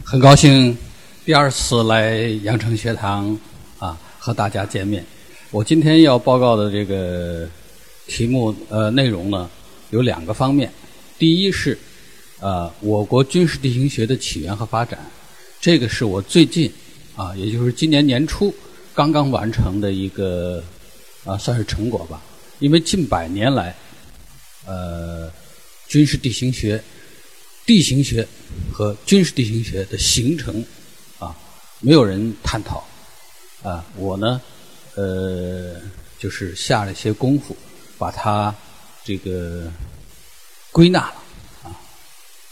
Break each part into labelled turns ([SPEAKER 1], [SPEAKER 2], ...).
[SPEAKER 1] 很高兴第二次来阳城学堂啊，和大家见面。我今天要报告的这个题目呃内容呢，有两个方面。第一是呃我国军事地形学的起源和发展，这个是我最近啊，也就是今年年初刚刚完成的一个啊算是成果吧。因为近百年来，呃军事地形学。地形学和军事地形学的形成啊，没有人探讨啊。我呢，呃，就是下了一些功夫，把它这个归纳了啊，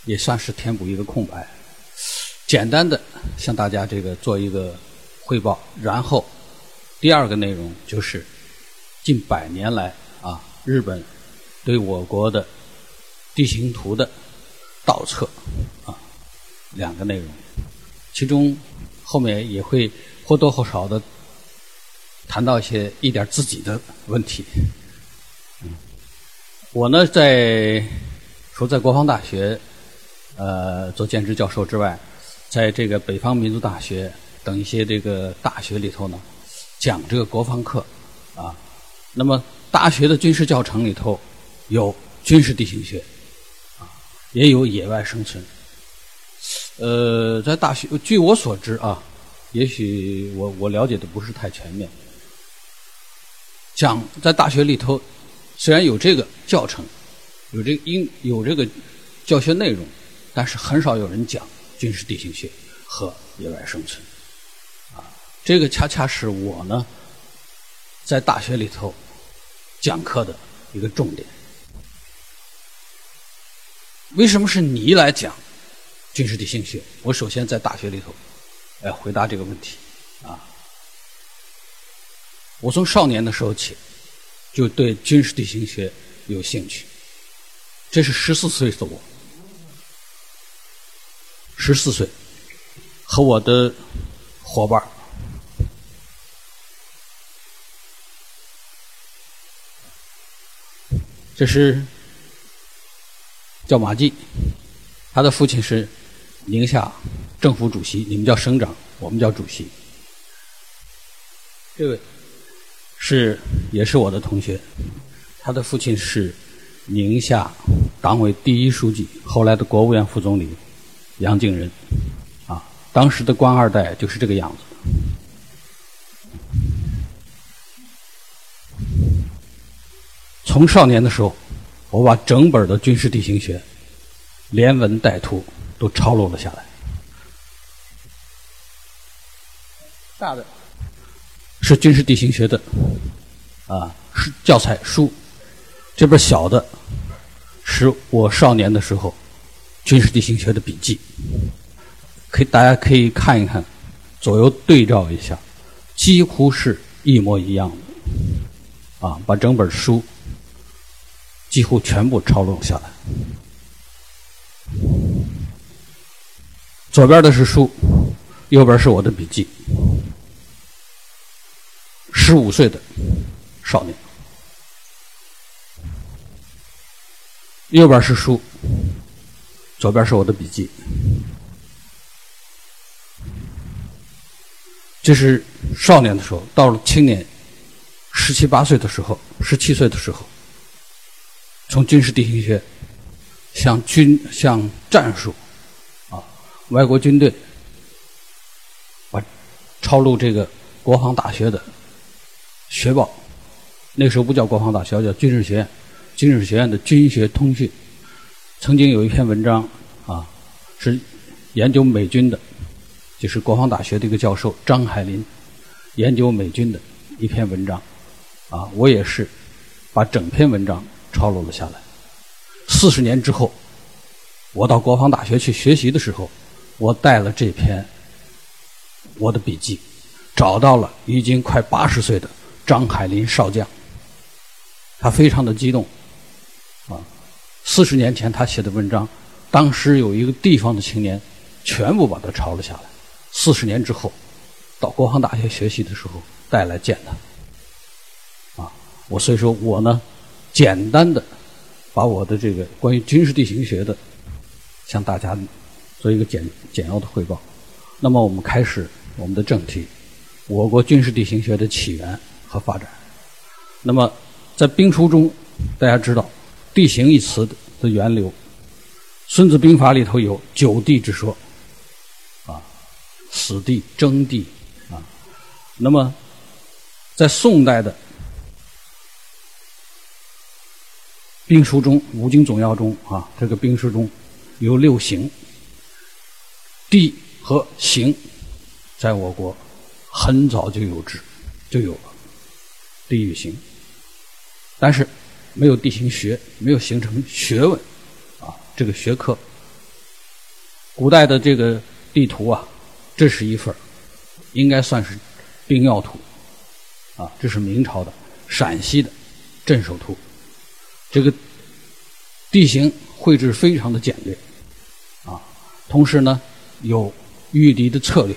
[SPEAKER 1] 也算是填补一个空白。简单的向大家这个做一个汇报，然后第二个内容就是近百年来啊，日本对我国的地形图的。倒测啊，两个内容，其中后面也会或多或少的谈到一些一点自己的问题。我呢，在除在国防大学呃做兼职教授之外，在这个北方民族大学等一些这个大学里头呢，讲这个国防课啊。那么大学的军事教程里头有军事地形学。也有野外生存。呃，在大学，据我所知啊，也许我我了解的不是太全面。讲在大学里头，虽然有这个教程，有这个应有这个教学内容，但是很少有人讲军事地形学和野外生存。啊，这个恰恰是我呢在大学里头讲课的一个重点。为什么是你来讲军事地形学？我首先在大学里头来回答这个问题啊。我从少年的时候起就对军事地形学有兴趣。这是十四岁的我，十四岁和我的伙伴这是。叫马季，他的父亲是宁夏政府主席，你们叫省长，我们叫主席。这位是也是我的同学，他的父亲是宁夏党委第一书记，后来的国务院副总理杨敬仁，啊，当时的官二代就是这个样子。从少年的时候。我把整本的军事地形学，连文带图都抄录了下来。大的是军事地形学的啊，是教材书。这本小的是我少年的时候军事地形学的笔记，可以大家可以看一看，左右对照一下，几乎是一模一样的啊。把整本书。几乎全部抄录下来。左边的是书，右边是我的笔记。十五岁的少年，右边是书，左边是我的笔记。这是少年的时候，到了青年，十七八岁的时候，十七岁的时候。从军事地形学向军向战术啊，外国军队把抄录这个国防大学的学报，那时候不叫国防大学，叫军事学院。军事学院的军学通讯曾经有一篇文章啊，是研究美军的，就是国防大学的一个教授张海林研究美军的一篇文章啊，我也是把整篇文章。抄录了下来。四十年之后，我到国防大学去学习的时候，我带了这篇我的笔记，找到了已经快八十岁的张海林少将。他非常的激动，啊，四十年前他写的文章，当时有一个地方的青年全部把它抄了下来。四十年之后，到国防大学学习的时候带来见他，啊，我所以说我呢。简单的把我的这个关于军事地形学的向大家做一个简简要的汇报。那么我们开始我们的正题：我国军事地形学的起源和发展。那么在兵书中，大家知道“地形”一词的源流，《孙子兵法》里头有九地之说，啊，死地、征地，啊，那么在宋代的兵书中，《五经总要》中啊，这个兵书中有六行。地和形，在我国很早就有之，就有了地与形，但是没有地形学，没有形成学问啊，这个学科。古代的这个地图啊，这是一份应该算是兵要图啊，这是明朝的陕西的镇守图，这个地形绘制非常的简略啊，同时呢。有御敌的策略，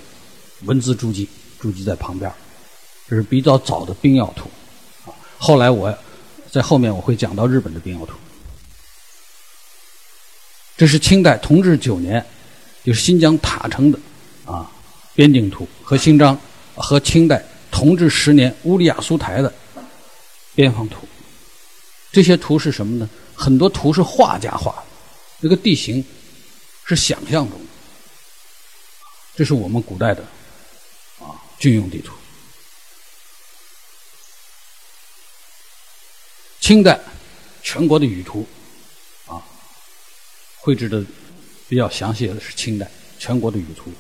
[SPEAKER 1] 文字注记注记在旁边这是比较早的兵要图。啊，后来我在后面我会讲到日本的兵要图。这是清代同治九年，就是新疆塔城的啊边境图和新疆和清代同治十年乌里雅苏台的边防图。这些图是什么呢？很多图是画家画的，那个地形是想象中的。这是我们古代的啊军用地图。清代全国的舆图啊绘制的比较详细的是清代全国的舆图。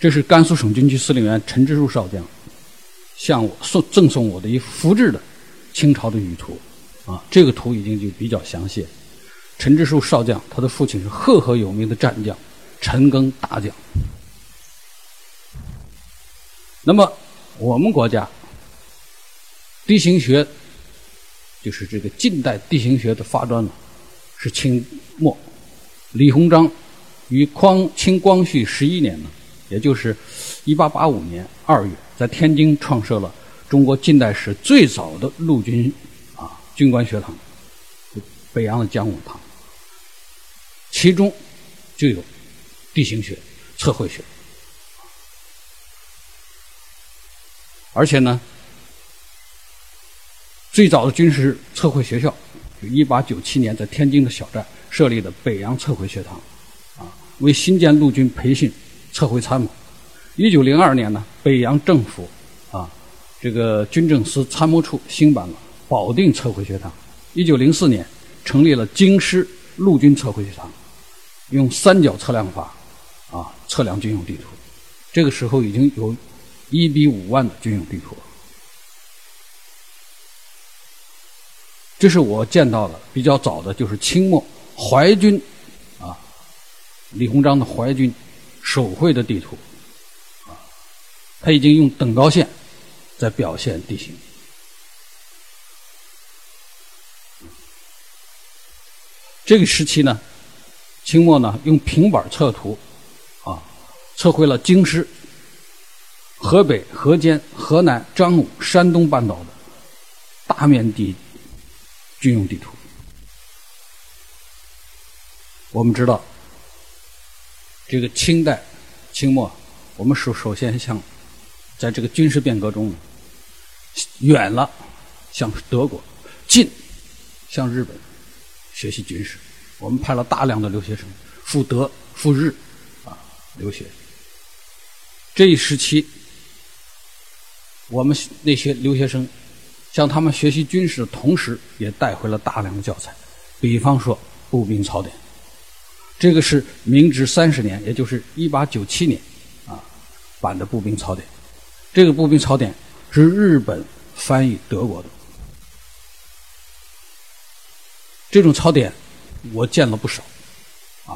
[SPEAKER 1] 这是甘肃省军区司令员陈之树少将向我送赠送我的一复制的清朝的舆图啊，这个图已经就比较详细。陈之树少将他的父亲是赫赫有名的战将陈赓大将。那么，我们国家地形学就是这个近代地形学的发端呢，是清末李鸿章于光清光绪十一年呢，也就是一八八五年二月，在天津创设了中国近代史最早的陆军军官学堂——北洋的讲武堂，其中就有地形学、测绘学。而且呢，最早的军事测绘学校，就一八九七年在天津的小站设立的北洋测绘学堂，啊，为新建陆军培训测绘参谋。一九零二年呢，北洋政府啊，这个军政司参谋处兴办了保定测绘学堂。一九零四年，成立了京师陆军测绘学堂，用三角测量法啊测量军用地图。这个时候已经有。一比五万的军用地图，这是我见到的比较早的，就是清末淮军啊，李鸿章的淮军手绘的地图啊，他已经用等高线在表现地形。这个时期呢，清末呢用平板测图啊，测绘了京师。河北、河间、河南、张武、山东半岛的大面积军用地图，我们知道，这个清代清末，我们首首先向在这个军事变革中，远了向德国，近向日本学习军事，我们派了大量的留学生赴德、赴日啊留学，这一时期。我们那些留学生向他们学习军事的同时，也带回了大量的教材，比方说《步兵操典》，这个是明治三十年，也就是一八九七年啊版的《步兵操典》。这个《步兵操典》是日本翻译德国的。这种槽点我见了不少啊，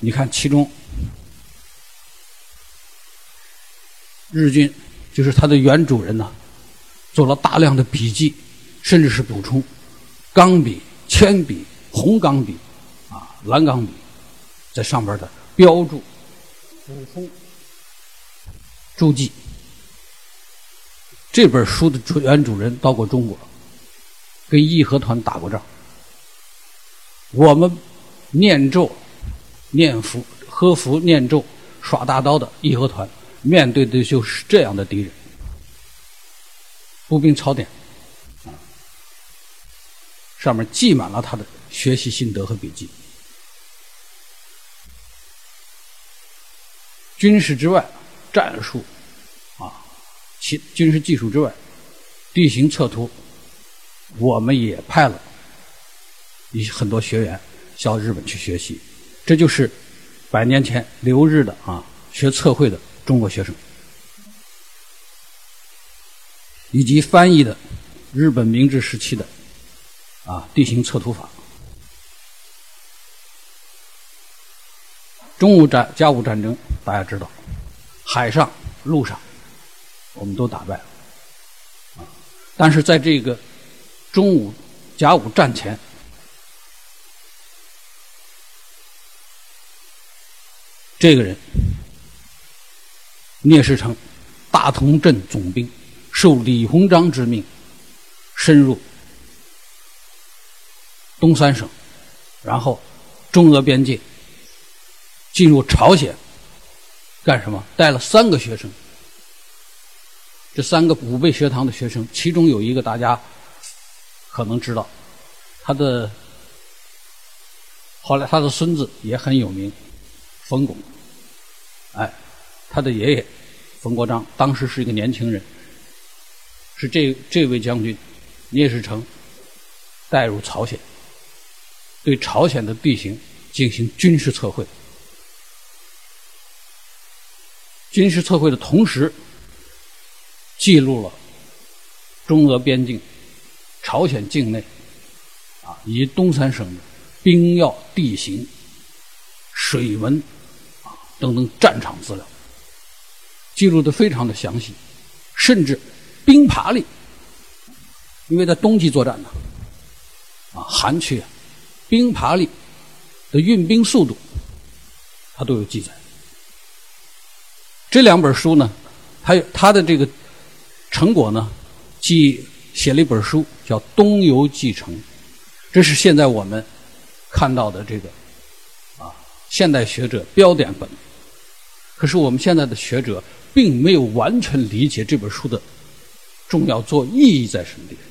[SPEAKER 1] 你看其中日军。就是他的原主人呢，做了大量的笔记，甚至是补充，钢笔、铅笔、红钢笔，啊，蓝钢笔，在上边的标注、补充、注记。这本书的主原主人到过中国，跟义和团打过仗。我们念咒、念符喝符念咒、耍大刀的义和团，面对的就是这样的敌人。步兵槽点，上面记满了他的学习心得和笔记。军事之外，战术啊，其军事技术之外，地形测图，我们也派了一很多学员向日本去学习。这就是百年前留日的啊，学测绘的中国学生，以及翻译的日本明治时期的啊地形测图法。中午战、甲午战争，大家知道，海上、陆上，我们都打败了，啊！但是在这个中午、甲午战前，这个人聂士成，大同镇总兵，受李鸿章之命，深入东三省，然后中俄边界。进入朝鲜干什么？带了三个学生，这三个五倍学堂的学生，其中有一个大家可能知道，他的后来他的孙子也很有名，冯巩，哎，他的爷爷冯国璋当时是一个年轻人，是这这位将军聂士成带入朝鲜，对朝鲜的地形进行军事测绘。军事测绘的同时，记录了中俄边境、朝鲜境内啊以及东三省的兵要、地形、水文等等战场资料，记录的非常的详细，甚至兵爬力，因为在冬季作战呢，啊寒区，兵爬力的运兵速度，它都有记载。这两本书呢，还有他的这个成果呢，既写了一本书叫《东游记程》，这是现在我们看到的这个现代学者标点本。可是我们现在的学者并没有完全理解这本书的重要作意义在什么地方。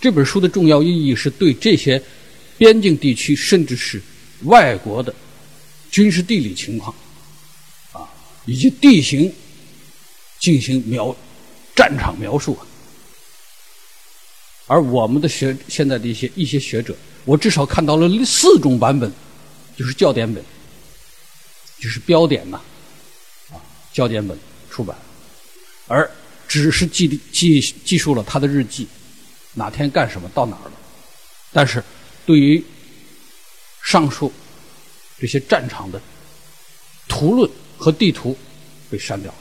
[SPEAKER 1] 这本书的重要意义是对这些边境地区甚至是外国的军事地理情况啊。以及地形进行描战场描述啊，而我们的学现在的一些一些学者，我至少看到了四种版本，就是教点本，就是标点呐，啊，焦点本出版，而只是记记记述了他的日记，哪天干什么到哪儿了，但是对于上述这些战场的图论。和地图被删掉了。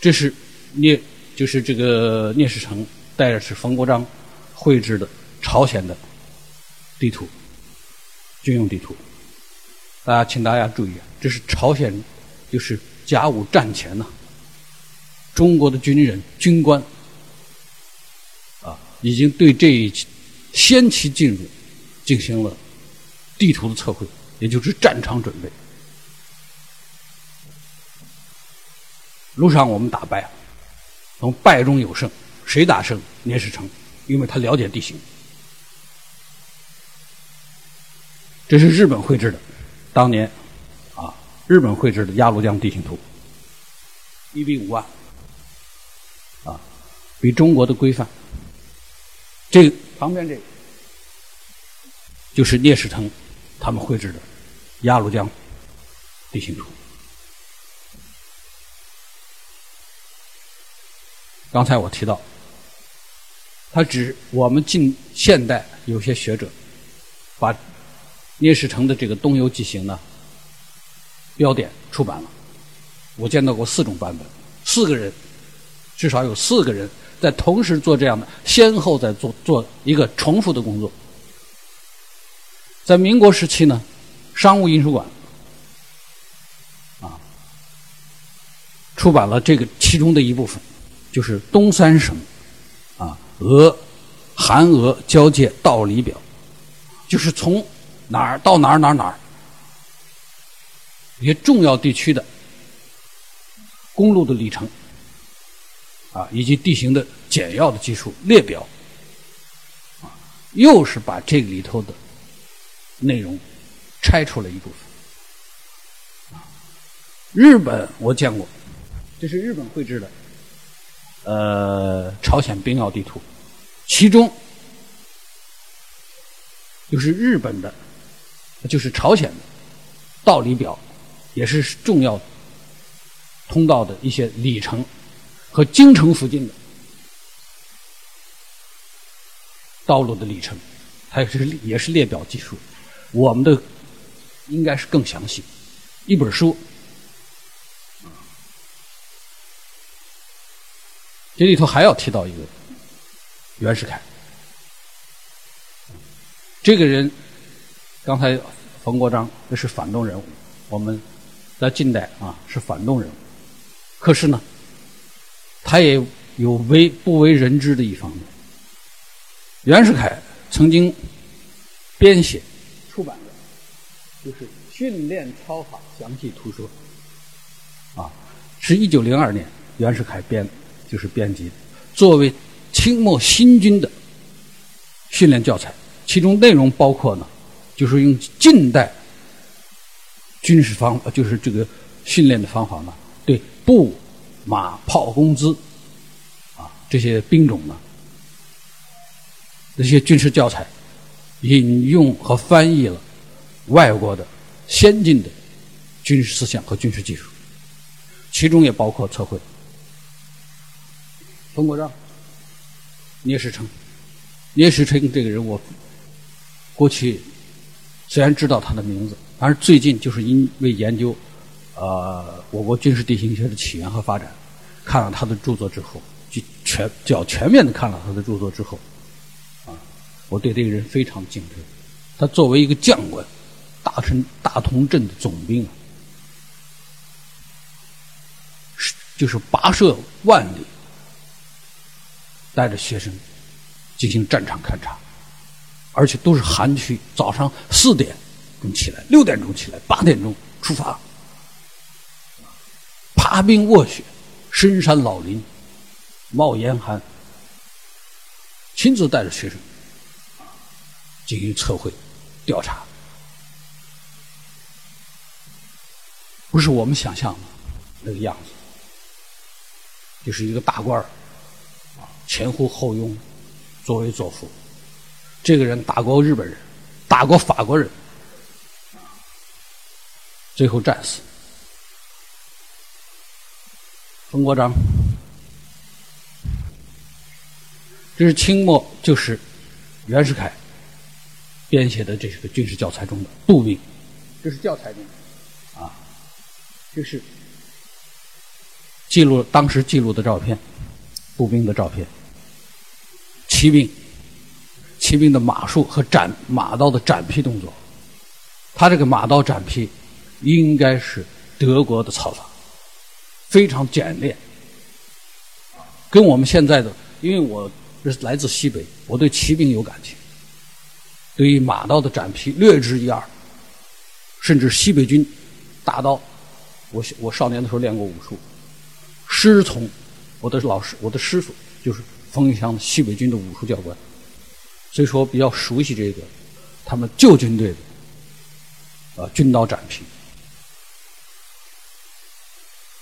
[SPEAKER 1] 这是聂，就是这个聂士成带着是冯国璋绘制的朝鲜的地图，军用地图。大家，请大家注意，这是朝鲜，就是甲午战前呢，中国的军人军官啊，已经对这一先期进入进行了。地图的测绘，也就是战场准备。路上我们打败了，从败中有胜，谁打胜？聂士成，因为他了解地形。这是日本绘制的，当年啊，日本绘制的鸭绿江地形图，一比五万，啊，比中国的规范。这旁边这个就是聂士成。他们绘制的鸭绿江地形图。刚才我提到，他指我们近现代有些学者把聂士成的这个东游记行呢标点出版了。我见到过四种版本，四个人至少有四个人在同时做这样的，先后在做做一个重复的工作。在民国时期呢，商务印书馆啊出版了这个其中的一部分，就是东三省啊俄韩俄交界道理表，就是从哪儿到哪儿哪儿哪儿，一些重要地区的公路的里程啊，以及地形的简要的技术列表啊，又是把这里头的内容拆出了一部分。日本我见过，这是日本绘制的，呃，朝鲜兵要地图，其中就是日本的。就是朝鲜的道理表，也是重要通道的一些里程和京城附近的道路的里程，还有是也是列表技术。我们的应该是更详细，一本书。这里头还要提到一个袁世凯，这个人。刚才冯国璋那是反动人物，我们在近代啊是反动人物，可是呢，他也有为不为人知的一方面。袁世凯曾经编写出版的，就是《训练操法详细图说》，啊，是一九零二年袁世凯编，就是编辑，作为清末新军的训练教材，其中内容包括呢。就是用近代军事方，就是这个训练的方法呢，对步、马、炮、工资啊这些兵种呢，这些军事教材引用和翻译了外国的先进的军事思想和军事技术，其中也包括测绘。冯国璋、聂士成、聂士成这个人，我过去。虽然知道他的名字，但是最近就是因为研究，呃，我国军事地形学的起源和发展，看了他的著作之后，就全较全面的看了他的著作之后，啊，我对这个人非常敬佩。他作为一个将官，大陈大同镇的总兵，是就是跋涉万里，带着学生进行战场勘察。而且都是寒区，早上四点钟起来，六点钟起来，八点钟出发，爬冰卧雪，深山老林，冒严寒，亲自带着学生进行测绘、调查，不是我们想象的那个样子，就是一个大官儿，前呼后拥，作威作福。这个人打过日本人，打过法国人，最后战死。冯国璋，这是清末，就是袁世凯编写的这个军事教材中的步兵，这是教材中，啊，这是记录当时记录的照片，步兵的照片，骑兵。骑兵的马术和斩马刀的斩劈动作，他这个马刀斩劈应该是德国的操法，非常简练，跟我们现在的，因为我是来自西北，我对骑兵有感情，对于马刀的斩劈略知一二，甚至西北军大刀，我我少年的时候练过武术，师从我的老师，我的师傅就是冯玉祥西北军的武术教官。所以说，比较熟悉这个他们旧军队的啊军刀斩劈，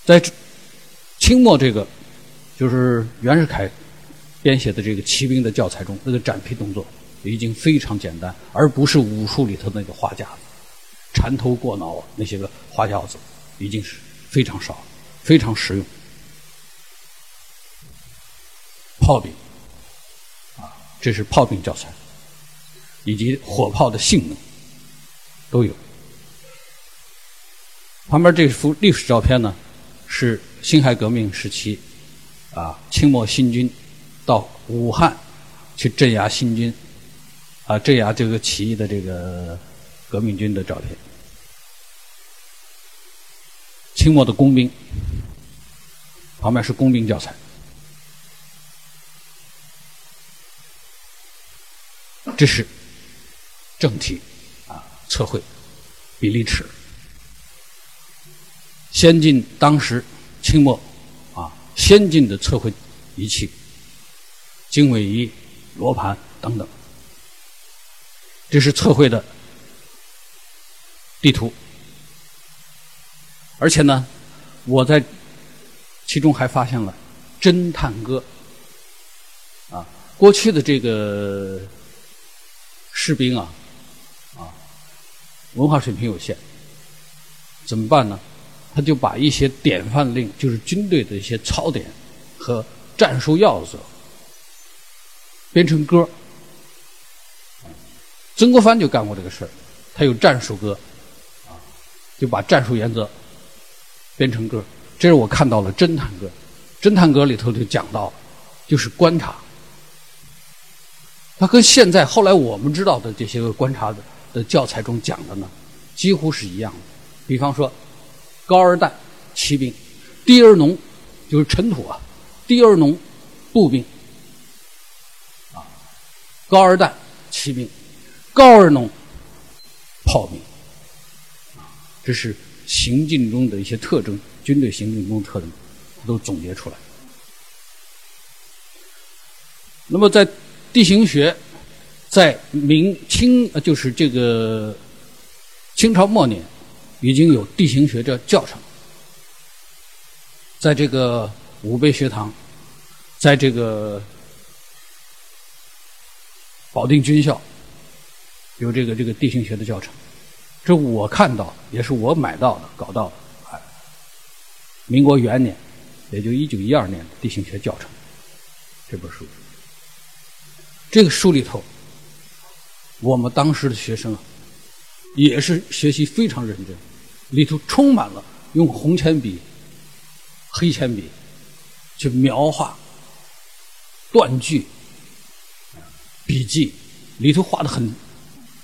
[SPEAKER 1] 在清末这个就是袁世凯编写的这个骑兵的教材中，那个斩劈动作已经非常简单，而不是武术里头那个花架子、缠头过脑那些个花架子，已经是非常少，非常实用。炮兵。这是炮兵教材，以及火炮的性能都有。旁边这幅历史照片呢，是辛亥革命时期啊，清末新军到武汉去镇压新军啊，镇压这个起义的这个革命军的照片。清末的工兵，旁边是工兵教材。这是正题，啊，测绘比例尺，先进当时清末啊先进的测绘仪器，经纬仪、罗盘等等，这是测绘的地图。而且呢，我在其中还发现了侦探歌啊，过去的这个士兵啊，啊，文化水平有限，怎么办呢？他就把一些典范令，就是军队的一些操典和战术要则，编成歌。曾国藩就干过这个事儿，他有战术歌，啊，就把战术原则。编成歌，这是我看到了侦探歌。侦探歌里头就讲到，就是观察。它跟现在后来我们知道的这些个观察的的教材中讲的呢，几乎是一样的。比方说，高二旦骑兵，低二农就是尘土啊，低二农步兵，啊，高二旦骑兵，高二农炮兵，啊，这是。行进中的一些特征，军队行进中特征，都总结出来。那么，在地形学，在明清，就是这个清朝末年，已经有地形学的教程，在这个武备学堂，在这个保定军校，有这个这个地形学的教程。这我看到，也是我买到的、搞到的。哎，民国元年，也就一九一二年的地形学教程这本书，这个书里头，我们当时的学生啊，也是学习非常认真，里头充满了用红铅笔、黑铅笔去描画断句、笔记，里头画的很。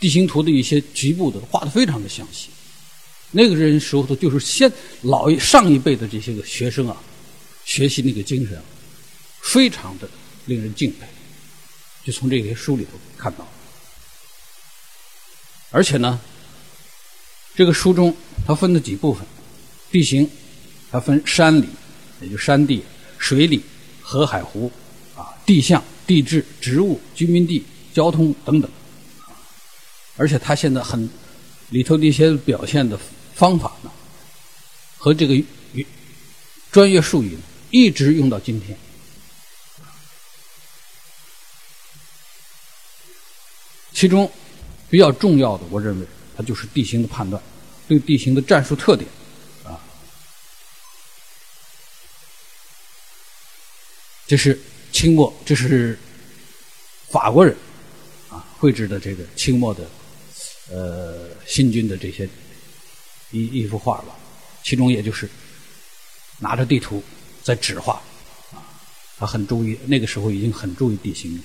[SPEAKER 1] 地形图的一些局部的画的非常的详细，那个人时候的就是先老一上一辈的这些个学生啊，学习那个精神，非常的令人敬佩，就从这些书里头看到。而且呢，这个书中它分了几部分，地形它分山里，也就山地、水里、河海湖啊，地象、地质、植物、居民地、交通等等。而且他现在很里头的一些表现的方法呢，和这个专业术语一直用到今天。其中比较重要的，我认为它就是地形的判断，对地形的战术特点啊，这是清末，这是法国人啊绘制的这个清末的。呃，新军的这些一一幅画吧，其中也就是拿着地图在指画，啊，他很注意，那个时候已经很注意地形了。